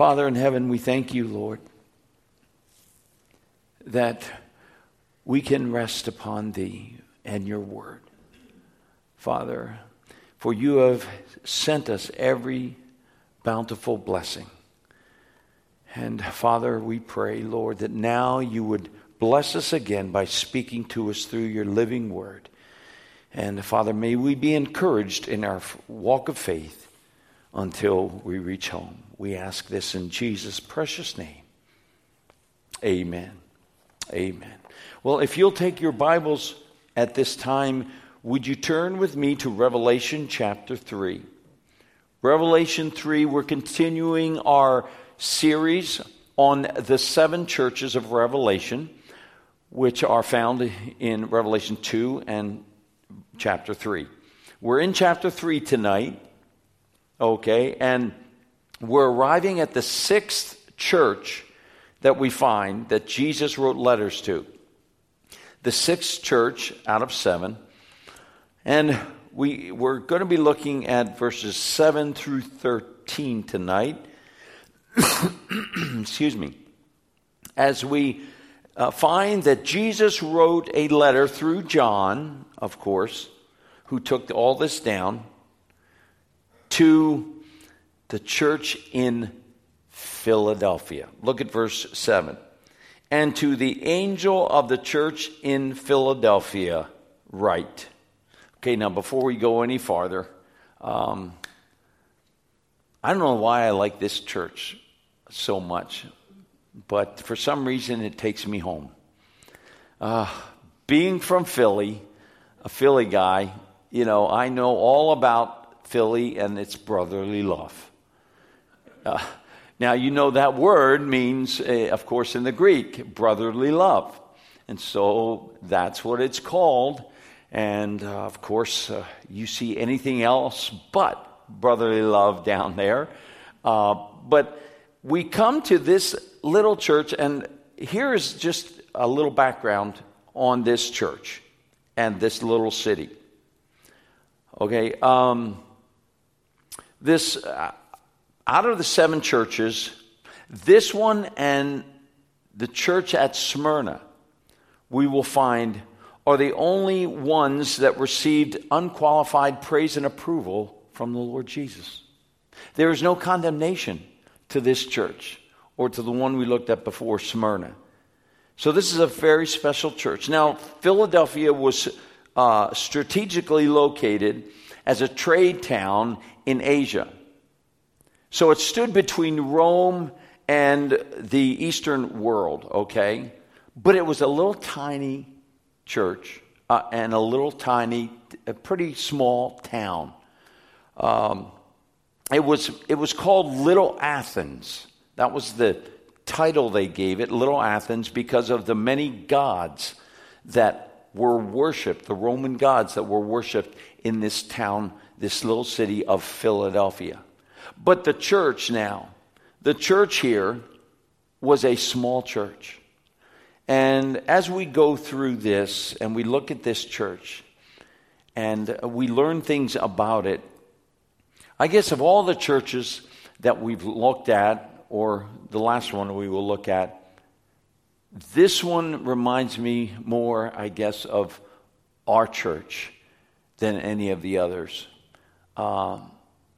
Father in heaven, we thank you, Lord, that we can rest upon thee and your word. Father, for you have sent us every bountiful blessing. And Father, we pray, Lord, that now you would bless us again by speaking to us through your living word. And Father, may we be encouraged in our walk of faith until we reach home. We ask this in Jesus' precious name. Amen. Amen. Well, if you'll take your Bibles at this time, would you turn with me to Revelation chapter 3? Revelation 3, we're continuing our series on the seven churches of Revelation, which are found in Revelation 2 and chapter 3. We're in chapter 3 tonight, okay, and we're arriving at the sixth church that we find that Jesus wrote letters to. The sixth church out of seven. And we, we're going to be looking at verses 7 through 13 tonight. excuse me, as we uh, find that Jesus wrote a letter through John, of course, who took all this down, to the church in Philadelphia. Look at verse 7. And to the angel of the church in Philadelphia, write. Okay, now before we go any farther, um, I don't know why I like this church so much, but for some reason it takes me home. Uh, being from Philly, a Philly guy, you know, I know all about Philly and its brotherly love. Uh, now, you know that word means, uh, of course, in the Greek, brotherly love. And so that's what it's called. And uh, of course, uh, you see anything else but brotherly love down there. Uh, but we come to this little church, and here is just a little background on this church and this little city. Okay, um, this uh, out of the seven churches, this one and the church at Smyrna, we will find are the only ones that received unqualified praise and approval from the Lord Jesus. There is no condemnation to this church or to the one we looked at before, Smyrna. So, this is a very special church. Now, Philadelphia was uh, strategically located as a trade town in Asia. So, it stood between Rome and the Eastern world, okay? But it was a little tiny church uh, and a little tiny, a pretty small town. Um, it, was, it was called Little Athens. That was the title they gave it, Little Athens, because of the many gods that were worshiped, the Roman gods that were worshiped in this town, this little city of Philadelphia. But the church now, the church here was a small church. And as we go through this and we look at this church and we learn things about it, I guess of all the churches that we've looked at, or the last one we will look at, this one reminds me more, I guess, of our church than any of the others uh,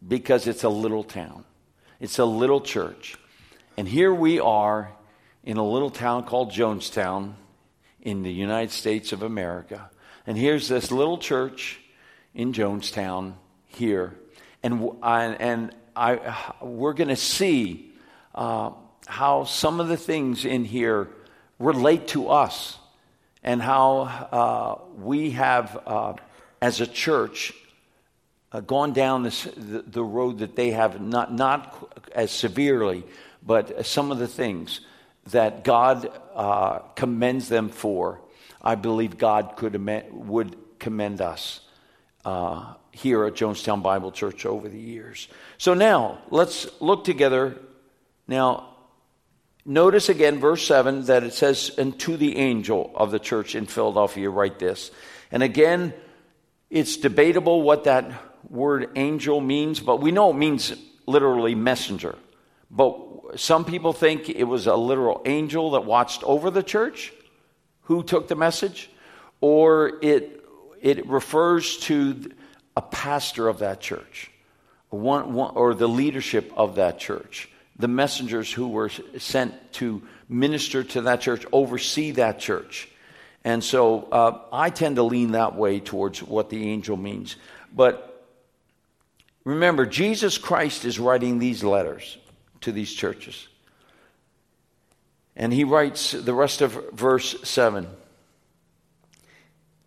because it's a little town. It's a little church. And here we are in a little town called Jonestown in the United States of America. And here's this little church in Jonestown here. And, I, and I, we're going to see uh, how some of the things in here relate to us and how uh, we have, uh, as a church, uh, gone down this, the, the road that they have, not, not as severely, but some of the things that God uh, commends them for, I believe God could amend, would commend us uh, here at Jonestown Bible Church over the years. So now let's look together. Now, notice again, verse 7, that it says, And to the angel of the church in Philadelphia, write this. And again, it's debatable what that word angel means, but we know it means literally messenger. But some people think it was a literal angel that watched over the church who took the message, or it, it refers to a pastor of that church, one, one, or the leadership of that church, the messengers who were sent to minister to that church, oversee that church. And so uh, I tend to lean that way towards what the angel means. But remember, Jesus Christ is writing these letters to these churches. And he writes the rest of verse 7.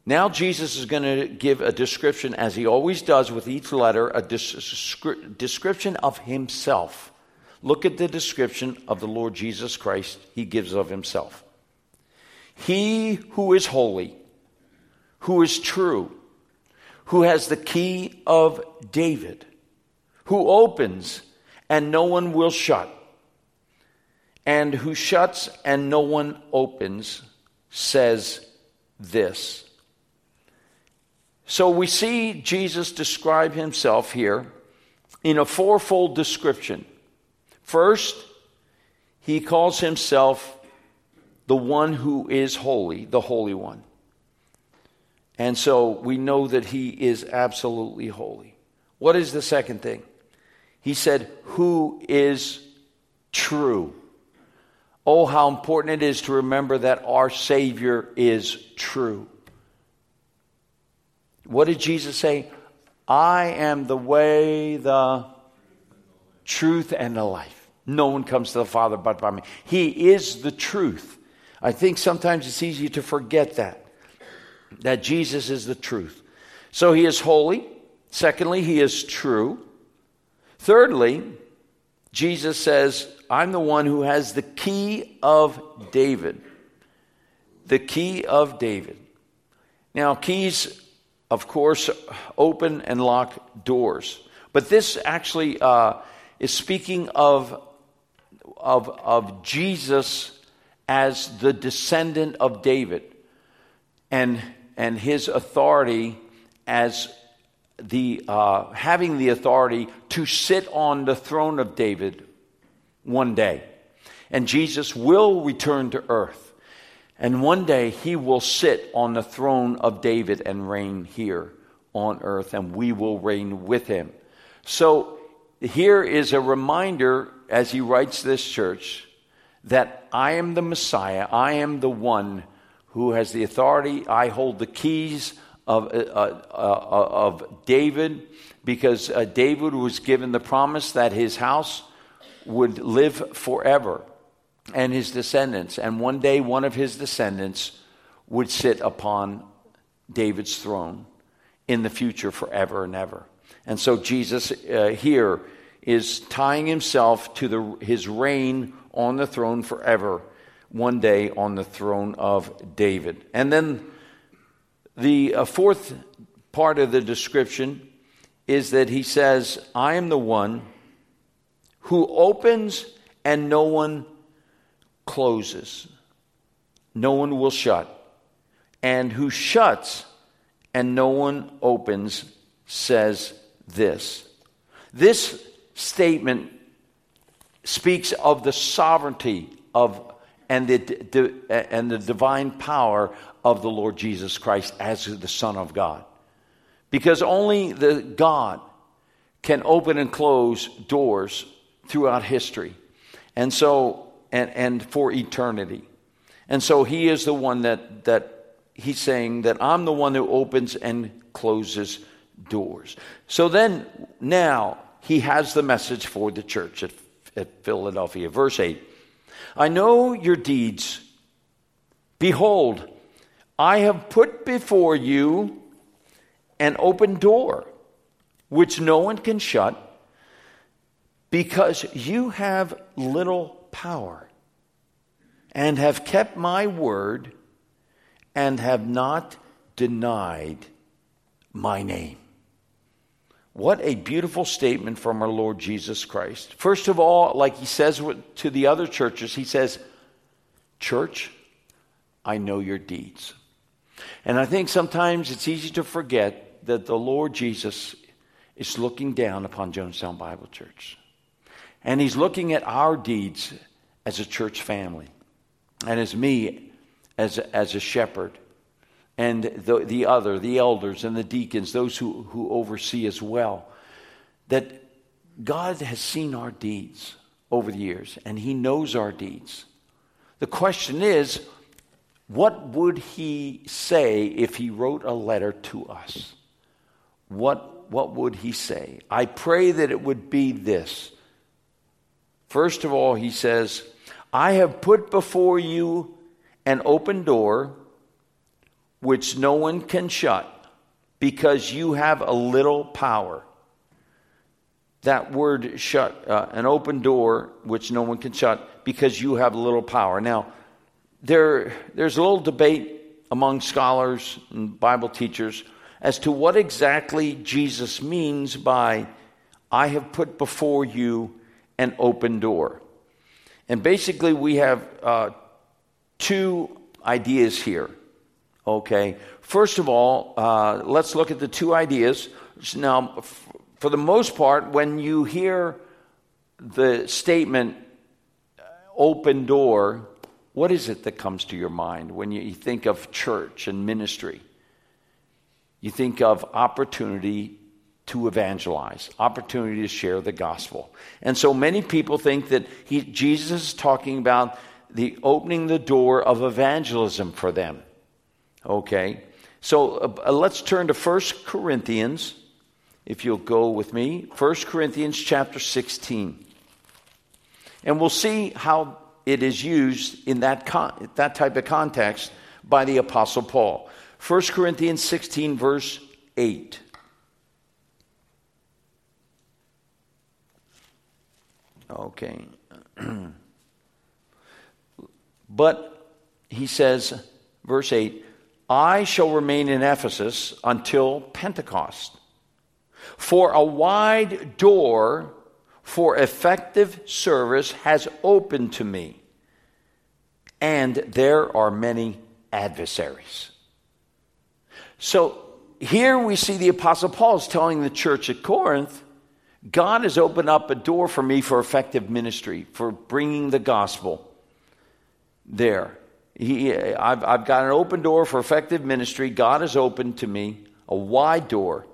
Now, Jesus is going to give a description, as he always does with each letter, a description of himself. Look at the description of the Lord Jesus Christ he gives of himself. He who is holy, who is true, who has the key of David, who opens and no one will shut, and who shuts and no one opens, says this. So we see Jesus describe himself here in a fourfold description. First, he calls himself the one who is holy, the Holy One. And so we know that he is absolutely holy. What is the second thing? He said, Who is true? Oh, how important it is to remember that our Savior is true. What did Jesus say? I am the way, the truth, and the life. No one comes to the Father but by me. He is the truth. I think sometimes it's easy to forget that, that Jesus is the truth. So he is holy. Secondly, he is true. Thirdly, Jesus says, I'm the one who has the key of David. The key of David. Now, keys, of course, open and lock doors. But this actually uh, is speaking of, of, of Jesus as the descendant of David and, and his authority as the, uh, having the authority to sit on the throne of David one day. And Jesus will return to earth. And one day he will sit on the throne of David and reign here on earth, and we will reign with him. So here is a reminder as he writes this church that I am the Messiah, I am the one who has the authority, I hold the keys of, uh, uh, uh, of David because uh, David was given the promise that his house would live forever and his descendants. And one day, one of his descendants would sit upon David's throne in the future forever and ever. And so Jesus uh, here is tying himself to the, his reign on the throne forever, one day on the throne of David. And then the uh, fourth part of the description is that he says, I am the one who opens and no one closes, no one will shut, and who shuts and no one opens, says this. This statement speaks of the sovereignty of and the, and the divine power of the Lord Jesus Christ as the Son of God. Because only the God can open and close doors throughout history. And so, and, and for eternity. And so he is the one that, that he's saying that I'm the one who opens and closes doors. So then, now, he has the message for the church at, at Philadelphia. Verse 8 I know your deeds. Behold, I have put before you an open door, which no one can shut, because you have little power, and have kept my word, and have not denied my name. What a beautiful statement from our Lord Jesus Christ. First of all, like he says to the other churches, he says, Church, I know your deeds. And I think sometimes it's easy to forget that the Lord Jesus is looking down upon Jonestown Bible Church. And he's looking at our deeds as a church family and as me as as a shepherd and the, the other, the elders and the deacons, those who, who oversee as well. That God has seen our deeds over the years and he knows our deeds. The question is, what would he say if he wrote a letter to us? What, what would he say? I pray that it would be this. First of all, he says, I have put before you an open door which no one can shut because you have a little power. That word shut, uh, an open door which no one can shut because you have a little power. Now, there, there's a little debate among scholars and Bible teachers as to what exactly Jesus means by, I have put before you an open door. And basically, we have uh, two ideas here. Okay. First of all, uh, let's look at the two ideas. Now, f- for the most part, when you hear the statement open door, what is it that comes to your mind when you think of church and ministry? You think of opportunity to evangelize, opportunity to share the gospel. And so many people think that he, Jesus is talking about the opening the door of evangelism for them. Okay? So uh, let's turn to 1 Corinthians, if you'll go with me. 1 Corinthians chapter 16. And we'll see how it is used in that, con- that type of context by the Apostle Paul. 1 Corinthians 16, verse 8. Okay. but he says, verse 8, I shall remain in Ephesus until Pentecost. For a wide door for effective service has opened to me, and there are many adversaries. So here we see the Apostle Paul is telling the church at Corinth, God has opened up a door for me for effective ministry, for bringing the gospel there. He, I've, I've got an open door for effective ministry. God has opened to me a wide door.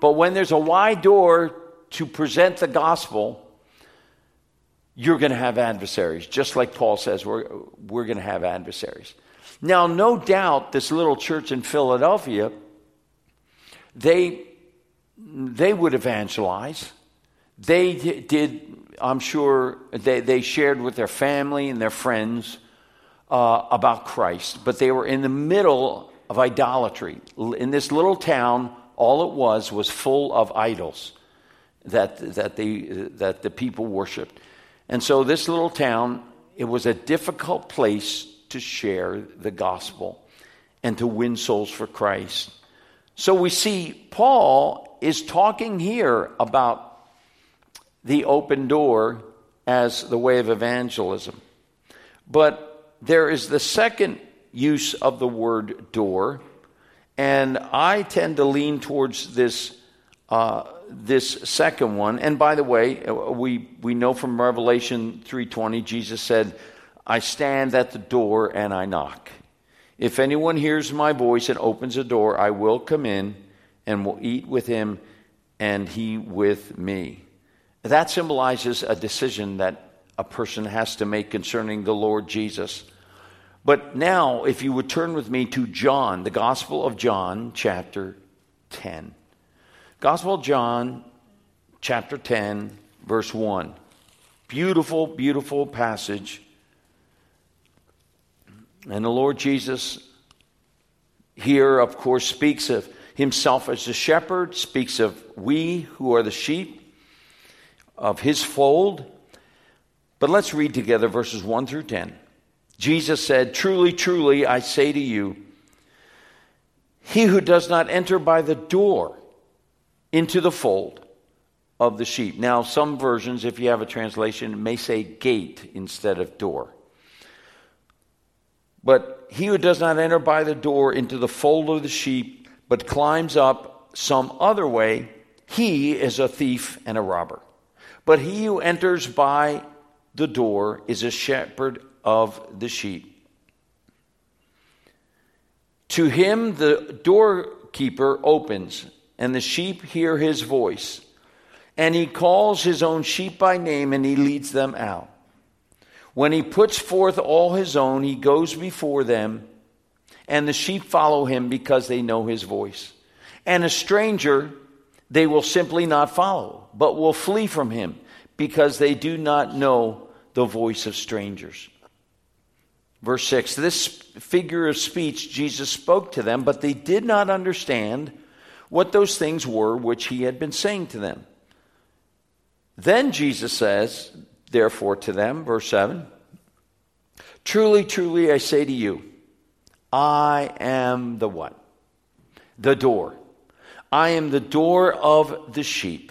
But when there's a wide door to present the gospel, you're going to have adversaries. Just like Paul says, we're, we're going to have adversaries. Now, no doubt, this little church in Philadelphia, they, they would evangelize. They did, I'm sure, they, they shared with their family and their friends uh, about Christ, but they were in the middle of idolatry. In this little town, all it was was full of idols that, that, the, that the people worshiped. And so, this little town, it was a difficult place to share the gospel and to win souls for Christ. So, we see Paul is talking here about the open door as the way of evangelism. But there is the second use of the word door, and I tend to lean towards this. Uh, this second one, and by the way, uh, we, we know from Revelation 3:20, Jesus said, "I stand at the door and I knock. If anyone hears my voice and opens the door, I will come in and will eat with him, and he with me." That symbolizes a decision that a person has to make concerning the Lord Jesus. But now, if you would turn with me to John, the Gospel of John, chapter 10. Gospel of John, chapter 10, verse 1. Beautiful, beautiful passage. And the Lord Jesus here, of course, speaks of himself as the shepherd, speaks of we who are the sheep of his fold. But let's read together verses 1 through 10. Jesus said, Truly, truly, I say to you, he who does not enter by the door into the fold of the sheep. Now, some versions, if you have a translation, may say gate instead of door. But he who does not enter by the door into the fold of the sheep, but climbs up some other way, he is a thief and a robber. But he who enters by the door is a shepherd of the sheep. To him the doorkeeper opens, and the sheep hear his voice. And he calls his own sheep by name, and he leads them out. When he puts forth all his own, he goes before them, and the sheep follow him because they know his voice. And a stranger they will simply not follow, but will flee from him because they do not know the voice of strangers. Verse 6 This figure of speech Jesus spoke to them, but they did not understand what those things were which he had been saying to them. Then Jesus says, therefore, to them, verse 7 Truly, truly, I say to you, I am the what? The door. I am the door of the sheep.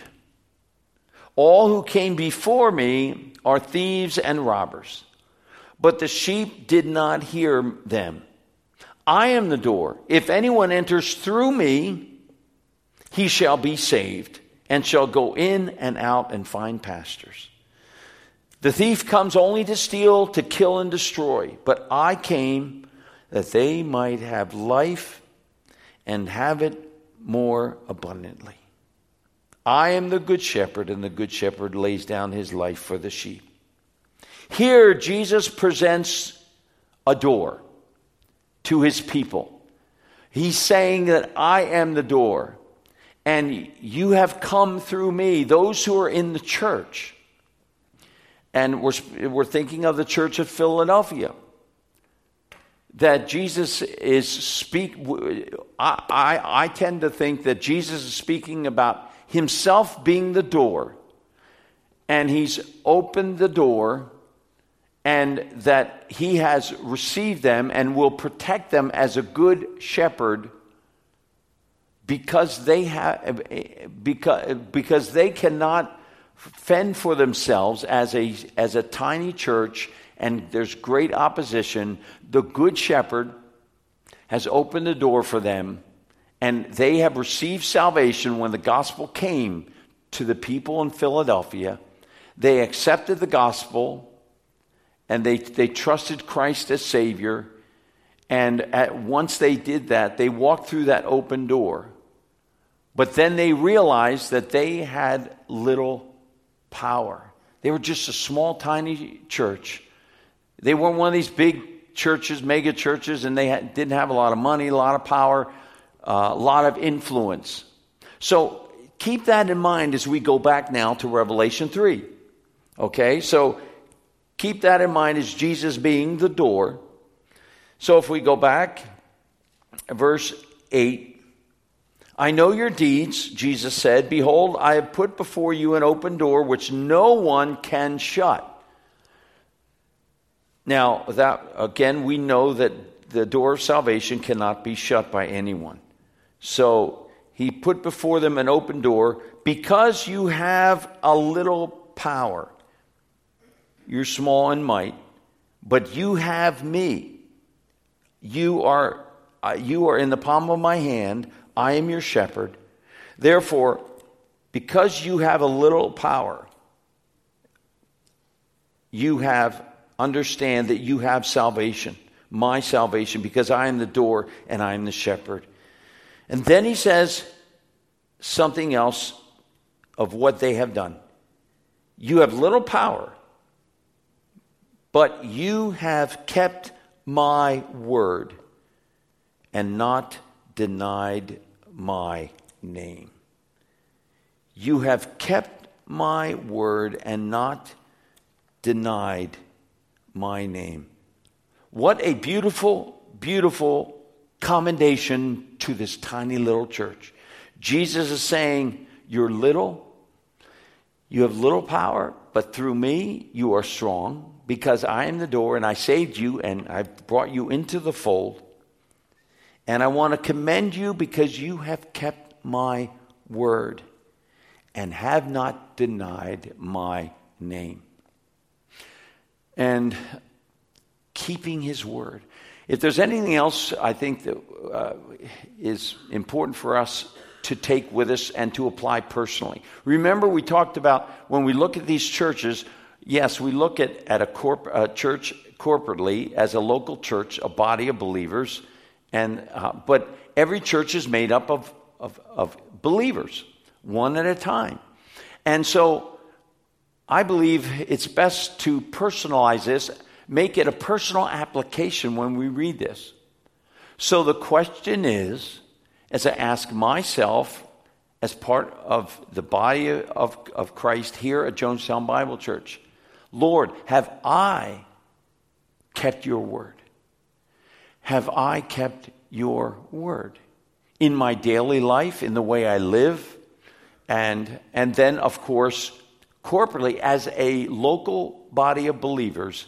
All who came before me are thieves and robbers, but the sheep did not hear them. I am the door. If anyone enters through me, he shall be saved and shall go in and out and find pastures. The thief comes only to steal, to kill, and destroy, but I came that they might have life and have it more abundantly. I am the good shepherd, and the good shepherd lays down his life for the sheep. Here, Jesus presents a door to his people. He's saying that I am the door and you have come through me, those who are in the church. And we're, we're thinking of the church of Philadelphia. That Jesus is speak. I, I, I tend to think that Jesus is speaking about himself being the door, and he's opened the door, and that he has received them and will protect them as a good shepherd because they have because, because they cannot fend for themselves as a as a tiny church and there's great opposition. The good shepherd has opened the door for them and they have received salvation when the gospel came to the people in Philadelphia. They accepted the gospel and they they trusted Christ as savior and at, once they did that they walked through that open door but then they realized that they had little power. They were just a small, tiny church. They weren't one of these big churches, mega churches, and they had, didn't have a lot of money, a lot of power, uh, a lot of influence. So keep that in mind as we go back now to Revelation 3. Okay, so keep that in mind as Jesus being the door. So if we go back, verse 8 I know your deeds, Jesus said. Behold, I have put before you an open door which no one can shut. Now, that again, we know that the door of salvation cannot be shut by anyone. So he put before them an open door because you have a little power. You're small in might, but you have me. You are, uh, you are in the palm of my hand. I am your shepherd. Therefore, because you have a little power, you have, understand that you have salvation, my salvation, because I am the door and I am the shepherd. And then he says something else of what they have done. You have little power, but you have kept my word and not denied my name. You have kept my word and not denied my name. What a beautiful, beautiful commendation to this tiny little church. Jesus is saying, You're little, you have little power, but through me you are strong because I am the door and I saved you and I've brought you into the fold. And I want to commend you because you have kept my word and have not denied my name. And keeping his word. If there's anything else I think that uh, is important for us to take with us and to apply personally. Remember, we talked about when we look at these churches, yes, we look at, at a, corp, a church corporately as a local church, a body of believers, and, uh, but every church is made up of, of, of believers, one at a time. And so I believe it's best to personalize this, make it a personal application when we read this. So the question is, as I ask myself, as part of the body of, of Christ here at Jonestown Bible Church, Lord, have I kept your word? Have I kept your word? In my daily life, in the way I live, and, and then, of course, corporately, as a local body of believers,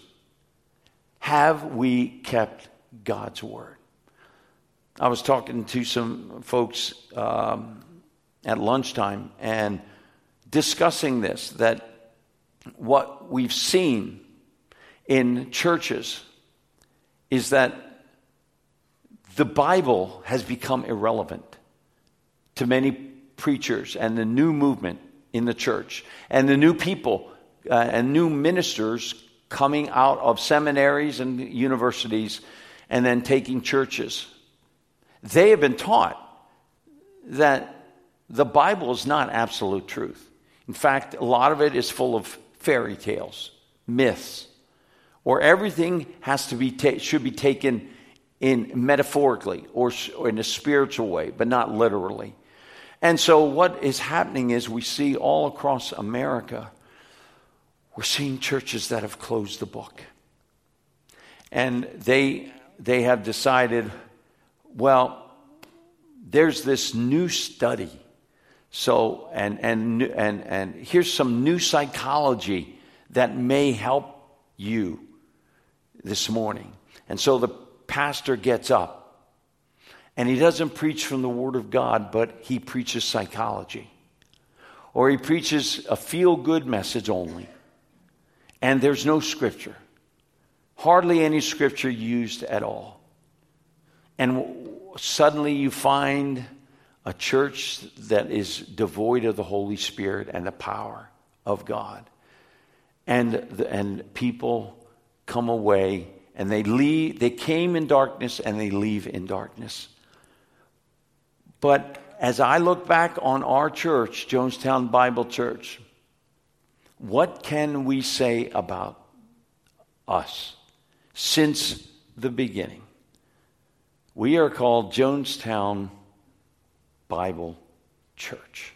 have we kept God's word? I was talking to some folks um, at lunchtime and discussing this that what we've seen in churches is that the Bible has become irrelevant to many preachers and the new movement in the church and the new people uh, and new ministers coming out of seminaries and universities and then taking churches they have been taught that the Bible is not absolute truth. In fact, a lot of it is full of fairy tales, myths, or everything has to be ta- should be taken in metaphorically or, or in a spiritual way, but not literally. And so, what is happening is we see all across America, we're seeing churches that have closed the book. And they, they have decided well, there's this new study. So, and, and, and, and here's some new psychology that may help you this morning. And so the pastor gets up and he doesn't preach from the Word of God, but he preaches psychology. Or he preaches a feel good message only. And there's no scripture, hardly any scripture used at all. And suddenly you find a church that is devoid of the Holy Spirit and the power of God. And, the, and people come away and they leave, they came in darkness and they leave in darkness. But as I look back on our church, Jonestown Bible Church, what can we say about us since the beginning? We are called Jonestown Bible Church.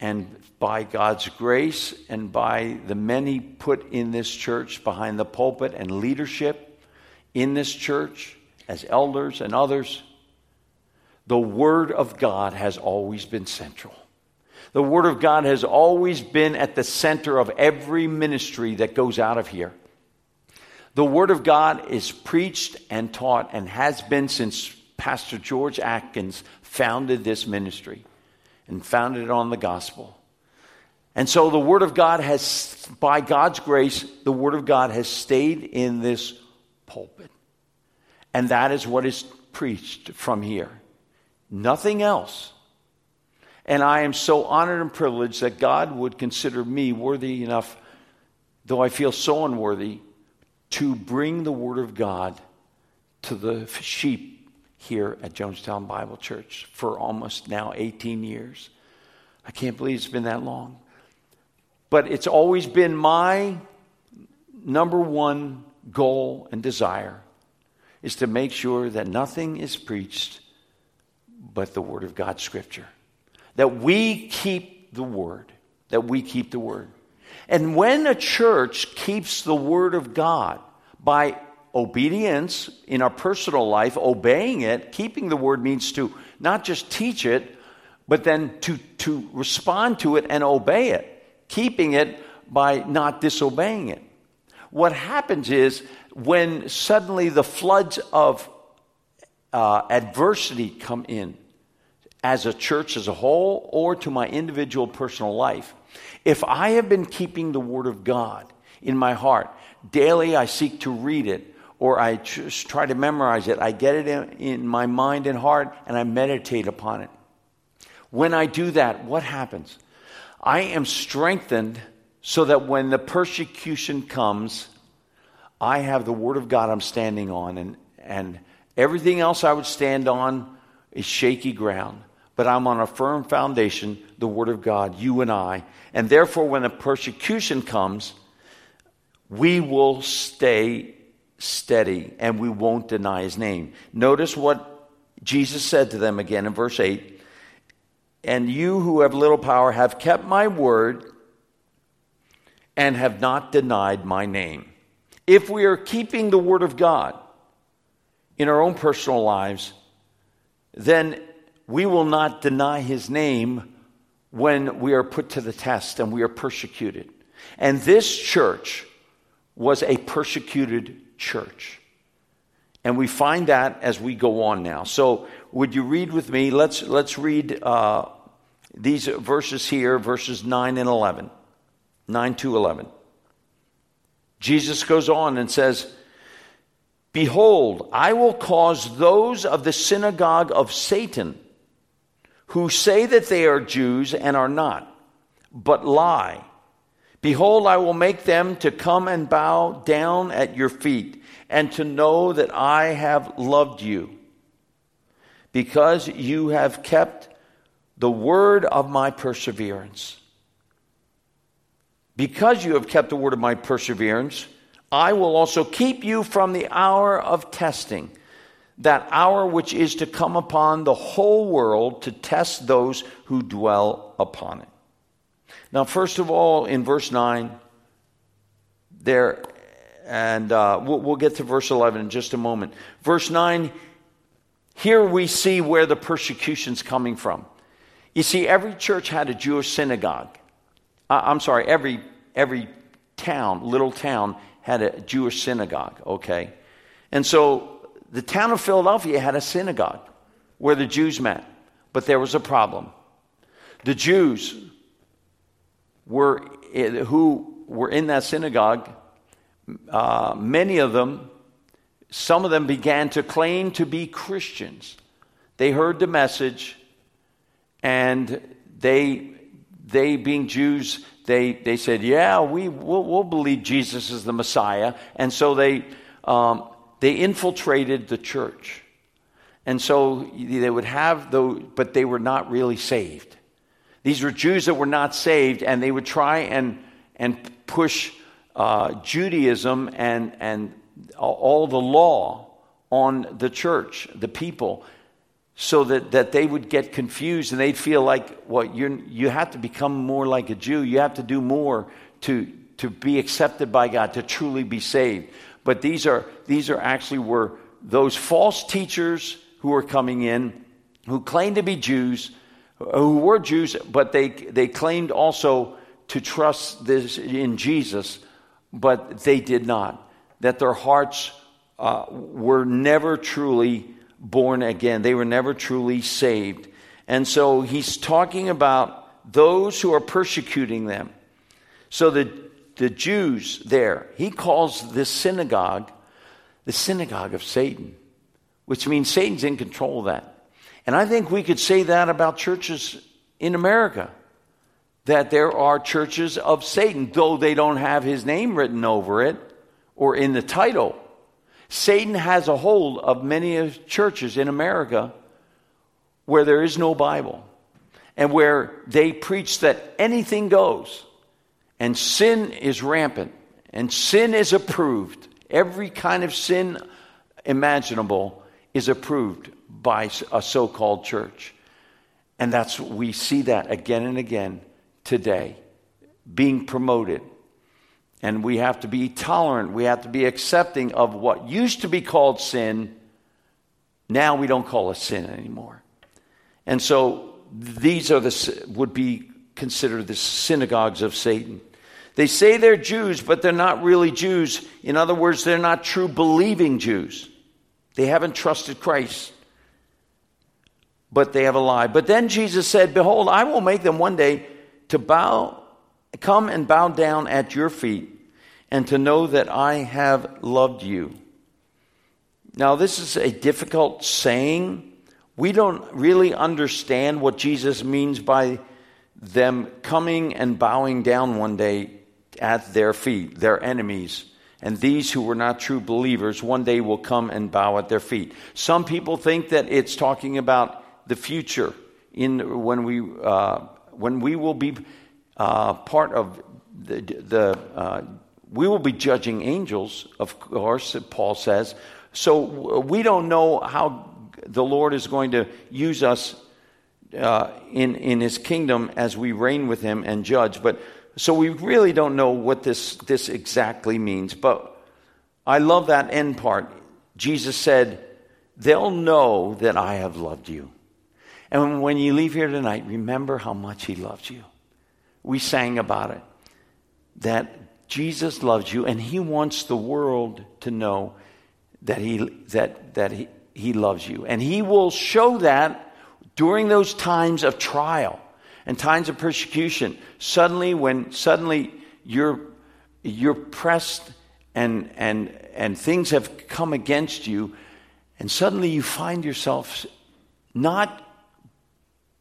And by God's grace and by the many put in this church behind the pulpit and leadership in this church as elders and others, the Word of God has always been central. The Word of God has always been at the center of every ministry that goes out of here. The Word of God is preached and taught and has been since Pastor George Atkins founded this ministry and founded it on the gospel. And so the Word of God has, by God's grace, the Word of God has stayed in this pulpit. And that is what is preached from here. Nothing else. And I am so honored and privileged that God would consider me worthy enough, though I feel so unworthy, to bring the Word of God to the sheep here at Jonestown Bible Church for almost now 18 years. I can't believe it's been that long. But it's always been my number one goal and desire is to make sure that nothing is preached but the Word of God, Scripture. That we keep the Word. That we keep the Word. And when a church keeps the Word of God by obedience in our personal life, obeying it, keeping the Word means to not just teach it, but then to, to respond to it and obey it, keeping it by not disobeying it. What happens is when suddenly the floods of uh, adversity come in, as a church as a whole or to my individual personal life, if I have been keeping the Word of God in my heart, daily I seek to read it or I just try to memorize it, I get it in, in my mind and heart and I meditate upon it. When I do that, what happens? I am strengthened so that when the persecution comes, I have the Word of God I'm standing on, and, and everything else I would stand on is shaky ground. But I'm on a firm foundation, the Word of God, you and I. And therefore, when the persecution comes, we will stay steady and we won't deny His name. Notice what Jesus said to them again in verse 8 And you who have little power have kept my word and have not denied my name. If we are keeping the word of God in our own personal lives, then we will not deny his name when we are put to the test and we are persecuted. And this church was a persecuted church. And we find that as we go on now. So, would you read with me? Let's, let's read uh, these verses here, verses 9 and 11. 9 to 11. Jesus goes on and says, Behold, I will cause those of the synagogue of Satan who say that they are Jews and are not, but lie. Behold, I will make them to come and bow down at your feet and to know that I have loved you because you have kept the word of my perseverance. Because you have kept the word of my perseverance, I will also keep you from the hour of testing, that hour which is to come upon the whole world to test those who dwell upon it. Now, first of all, in verse 9, there, and uh, we'll, we'll get to verse 11 in just a moment. Verse 9, here we see where the persecution's coming from. You see, every church had a Jewish synagogue. I'm sorry, every, every town, little town, had a Jewish synagogue, okay? And so the town of Philadelphia had a synagogue where the Jews met, but there was a problem. The Jews were, who were in that synagogue, uh, many of them, some of them began to claim to be Christians. They heard the message, and they they being Jews, they, they said, yeah, we, we'll, we'll believe Jesus is the Messiah. And so they, um, they infiltrated the church. And so they would have those, but they were not really saved. These were Jews that were not saved, and they would try and, and push uh, Judaism and, and all the law on the church, the people so that, that they would get confused and they'd feel like, well, you you have to become more like a Jew. You have to do more to, to be accepted by God, to truly be saved. But these are, these are actually were those false teachers who were coming in, who claimed to be Jews, who were Jews, but they, they claimed also to trust this in Jesus, but they did not. That their hearts uh, were never truly born again. They were never truly saved. And so he's talking about those who are persecuting them. So the, the Jews there, he calls this synagogue the synagogue of Satan, which means Satan's in control of that. And I think we could say that about churches in America. That there are churches of Satan, though they don't have his name written over it or in the title. Satan has a hold of many churches in America where there is no Bible and where they preach that anything goes and sin is rampant and sin is approved. Every kind of sin imaginable is approved by a so called church. And that's, we see that again and again today being promoted and we have to be tolerant. We have to be accepting of what used to be called sin. Now we don't call it sin anymore. And so these are the, would be considered the synagogues of Satan. They say they're Jews, but they're not really Jews. In other words, they're not true believing Jews. They haven't trusted Christ, but they have a lie. But then Jesus said, Behold, I will make them one day to bow come and bow down at your feet and to know that I have loved you. Now, this is a difficult saying, we don't really understand what Jesus means by them coming and bowing down one day at their feet, their enemies. And these who were not true believers one day will come and bow at their feet. Some people think that it's talking about the future in when we uh, when we will be uh, part of the, the uh, we will be judging angels, of course. Paul says. So we don't know how the Lord is going to use us uh, in in His kingdom as we reign with Him and judge, but so we really don't know what this, this exactly means. But I love that end part. Jesus said, They'll know that I have loved you. And when you leave here tonight, remember how much He loves you. We sang about it. That Jesus loves you, and He wants the world to know that He, that, that he, he loves you. And He will show that during those times of trial and times of persecution, suddenly when suddenly you're you're pressed and and and things have come against you, and suddenly you find yourself not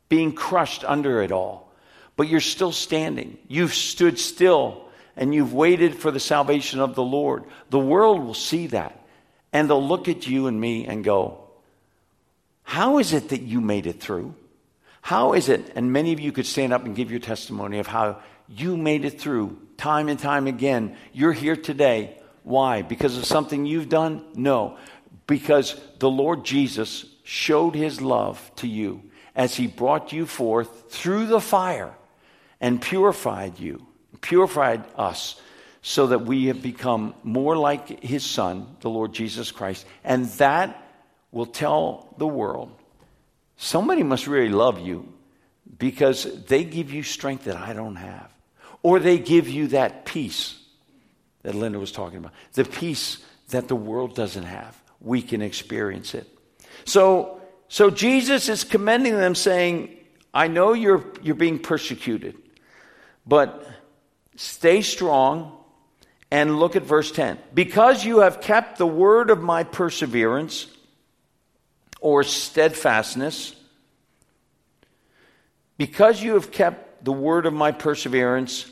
being crushed under it all, but you're still standing. You've stood still and you've waited for the salvation of the Lord. The world will see that. And they'll look at you and me and go, How is it that you made it through? How is it, and many of you could stand up and give your testimony of how you made it through time and time again. You're here today. Why? Because of something you've done? No. Because the Lord Jesus showed his love to you as he brought you forth through the fire and purified you, purified us, so that we have become more like his son, the Lord Jesus Christ. And that will tell the world Somebody must really love you because they give you strength that I don't have. Or they give you that peace that Linda was talking about, the peace that the world doesn't have. We can experience it. So, so Jesus is commending them, saying, I know you're, you're being persecuted, but stay strong. And look at verse 10. Because you have kept the word of my perseverance, or steadfastness. Because you have kept the word of my perseverance,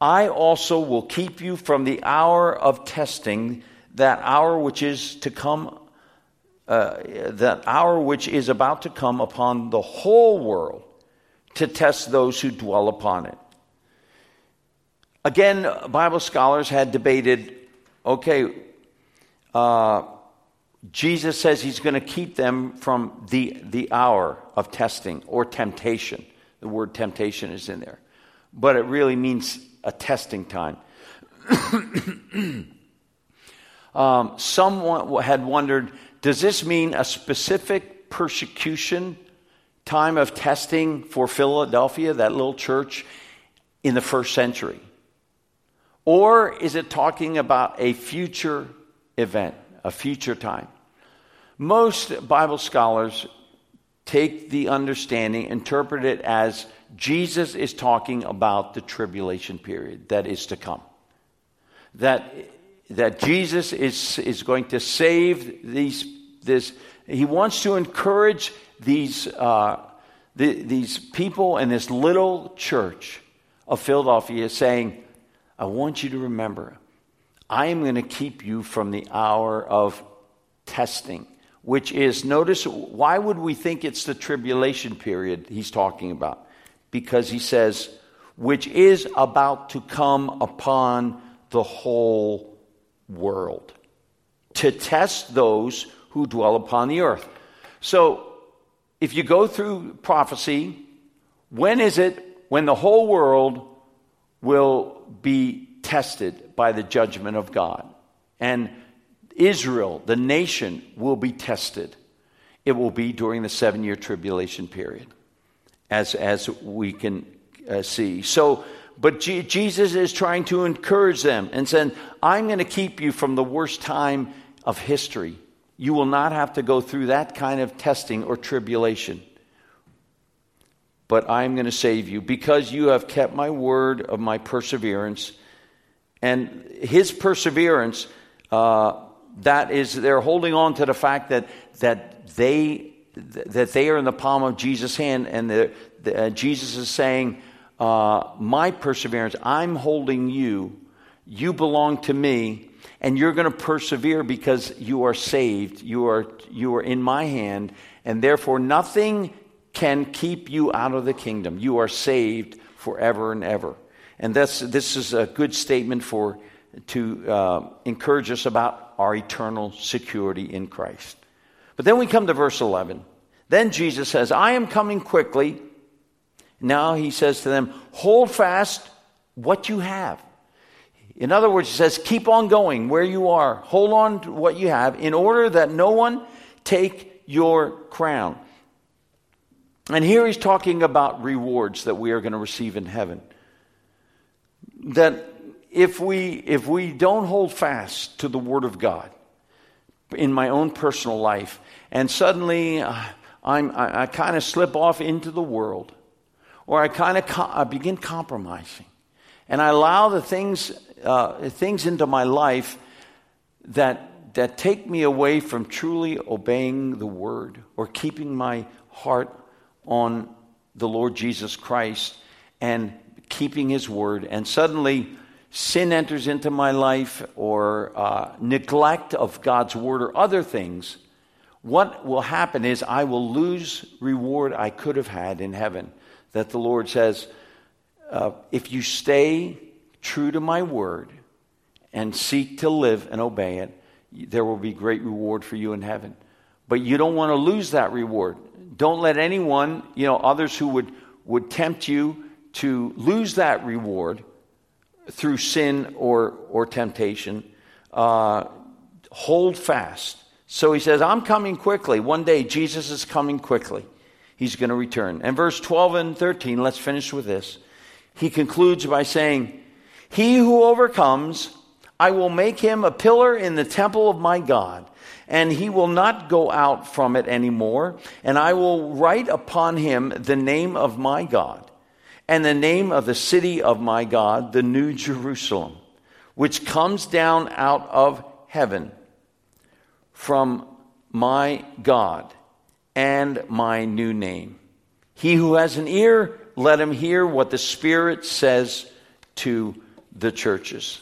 I also will keep you from the hour of testing, that hour which is to come, uh, that hour which is about to come upon the whole world to test those who dwell upon it. Again, Bible scholars had debated okay, uh, Jesus says he's going to keep them from the, the hour of testing or temptation. The word temptation is in there, but it really means a testing time. um, someone had wondered does this mean a specific persecution time of testing for Philadelphia, that little church in the first century? Or is it talking about a future event? a future time. Most Bible scholars take the understanding, interpret it as Jesus is talking about the tribulation period that is to come. That, that Jesus is, is going to save these, this, he wants to encourage these, uh, the, these people in this little church of Philadelphia saying, I want you to remember, I am going to keep you from the hour of testing, which is, notice, why would we think it's the tribulation period he's talking about? Because he says, which is about to come upon the whole world to test those who dwell upon the earth. So, if you go through prophecy, when is it when the whole world will be tested by the judgment of God. And Israel, the nation, will be tested. It will be during the seven year tribulation period, as, as we can uh, see. So, but G- Jesus is trying to encourage them and saying, I'm going to keep you from the worst time of history. You will not have to go through that kind of testing or tribulation. But I'm going to save you because you have kept my word of my perseverance and his perseverance, uh, that is, they're holding on to the fact that, that they that they are in the palm of Jesus' hand, and the, the, uh, Jesus is saying, uh, My perseverance, I'm holding you, you belong to me, and you're going to persevere because you are saved, you are, you are in my hand, and therefore nothing can keep you out of the kingdom. You are saved forever and ever. And that's, this is a good statement for, to uh, encourage us about our eternal security in Christ. But then we come to verse 11. Then Jesus says, I am coming quickly. Now he says to them, Hold fast what you have. In other words, he says, Keep on going where you are. Hold on to what you have in order that no one take your crown. And here he's talking about rewards that we are going to receive in heaven. That if we, if we don't hold fast to the Word of God in my own personal life, and suddenly uh, I'm, I, I kind of slip off into the world, or I kind of co- I begin compromising, and I allow the things, uh, things into my life that, that take me away from truly obeying the Word or keeping my heart on the Lord Jesus Christ and keeping His word, and suddenly sin enters into my life or uh, neglect of God's word or other things, what will happen is I will lose reward I could have had in heaven. That the Lord says, uh, if you stay true to my word and seek to live and obey it, there will be great reward for you in heaven. But you don't want to lose that reward. Don't let anyone, you know, others who would, would tempt you to lose that reward through sin or, or temptation, uh, hold fast. So he says, I'm coming quickly. One day, Jesus is coming quickly. He's going to return. And verse 12 and 13, let's finish with this. He concludes by saying, He who overcomes, I will make him a pillar in the temple of my God and he will not go out from it anymore. And I will write upon him the name of my God and the name of the city of my God, the New Jerusalem, which comes down out of heaven from my God and my new name. He who has an ear, let him hear what the Spirit says to the churches.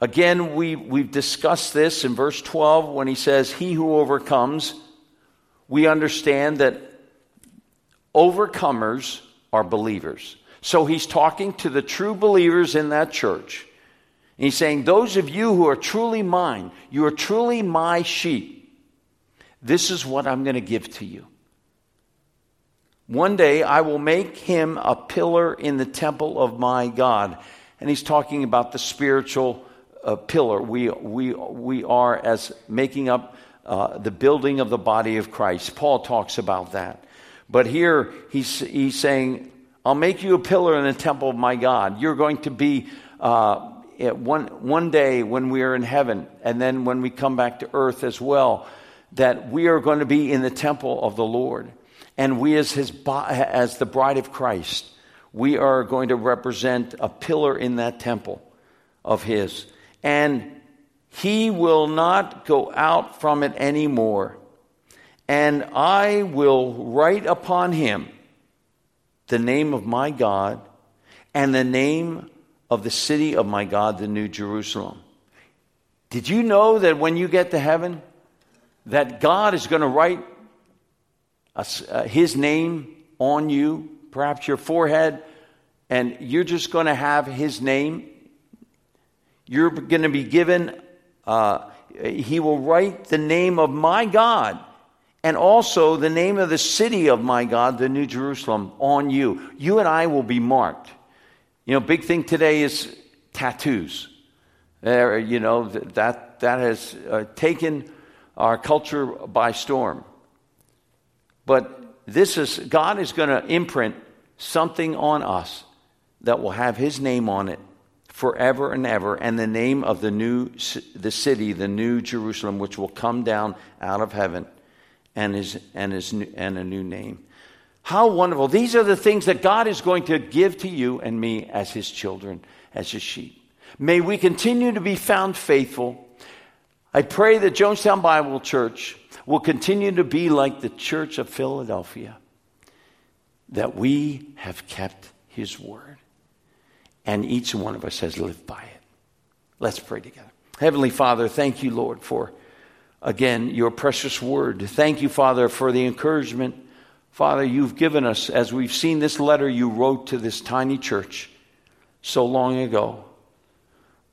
Again, we, we've discussed this in verse 12 when he says, He who overcomes, we understand that overcomers are believers. So he's talking to the true believers in that church. And he's saying, Those of you who are truly mine, you are truly my sheep, this is what I'm going to give to you. One day I will make him a pillar in the temple of my God. And he's talking about the spiritual a pillar. We, we, we are as making up uh, the building of the body of Christ. Paul talks about that. But here he's, he's saying, I'll make you a pillar in the temple of my God. You're going to be uh, one, one day when we are in heaven, and then when we come back to earth as well, that we are going to be in the temple of the Lord. And we, as, his, as the bride of Christ, we are going to represent a pillar in that temple of his and he will not go out from it anymore. And I will write upon him the name of my God and the name of the city of my God, the New Jerusalem. Did you know that when you get to heaven, that God is going to write a, uh, his name on you, perhaps your forehead, and you're just going to have his name you're going to be given, uh, he will write the name of my God and also the name of the city of my God, the New Jerusalem, on you. You and I will be marked. You know, big thing today is tattoos. Uh, you know, that, that has uh, taken our culture by storm. But this is, God is going to imprint something on us that will have His name on it forever and ever, and the name of the new the city, the new Jerusalem, which will come down out of heaven, and is and is and a new name. How wonderful! These are the things that God is going to give to you and me as His children, as His sheep. May we continue to be found faithful. I pray that Jonestown Bible Church will continue to be like the church of Philadelphia, that we have kept his word. And each one of us has lived by it. Let's pray together. Heavenly Father, thank you, Lord, for again your precious word. Thank you, Father, for the encouragement. Father, you've given us, as we've seen this letter you wrote to this tiny church so long ago.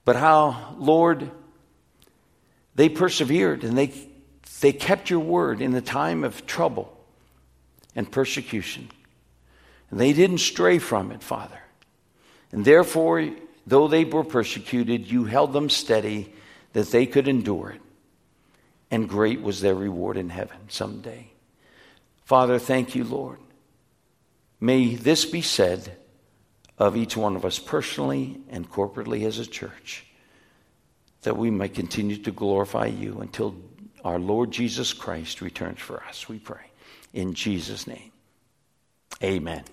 But how, Lord, they persevered and they, they kept your word in the time of trouble and persecution. And they didn't stray from it, Father. And therefore, though they were persecuted, you held them steady that they could endure it. And great was their reward in heaven someday. Father, thank you, Lord. May this be said of each one of us personally and corporately as a church, that we might continue to glorify you until our Lord Jesus Christ returns for us, we pray. In Jesus' name, amen.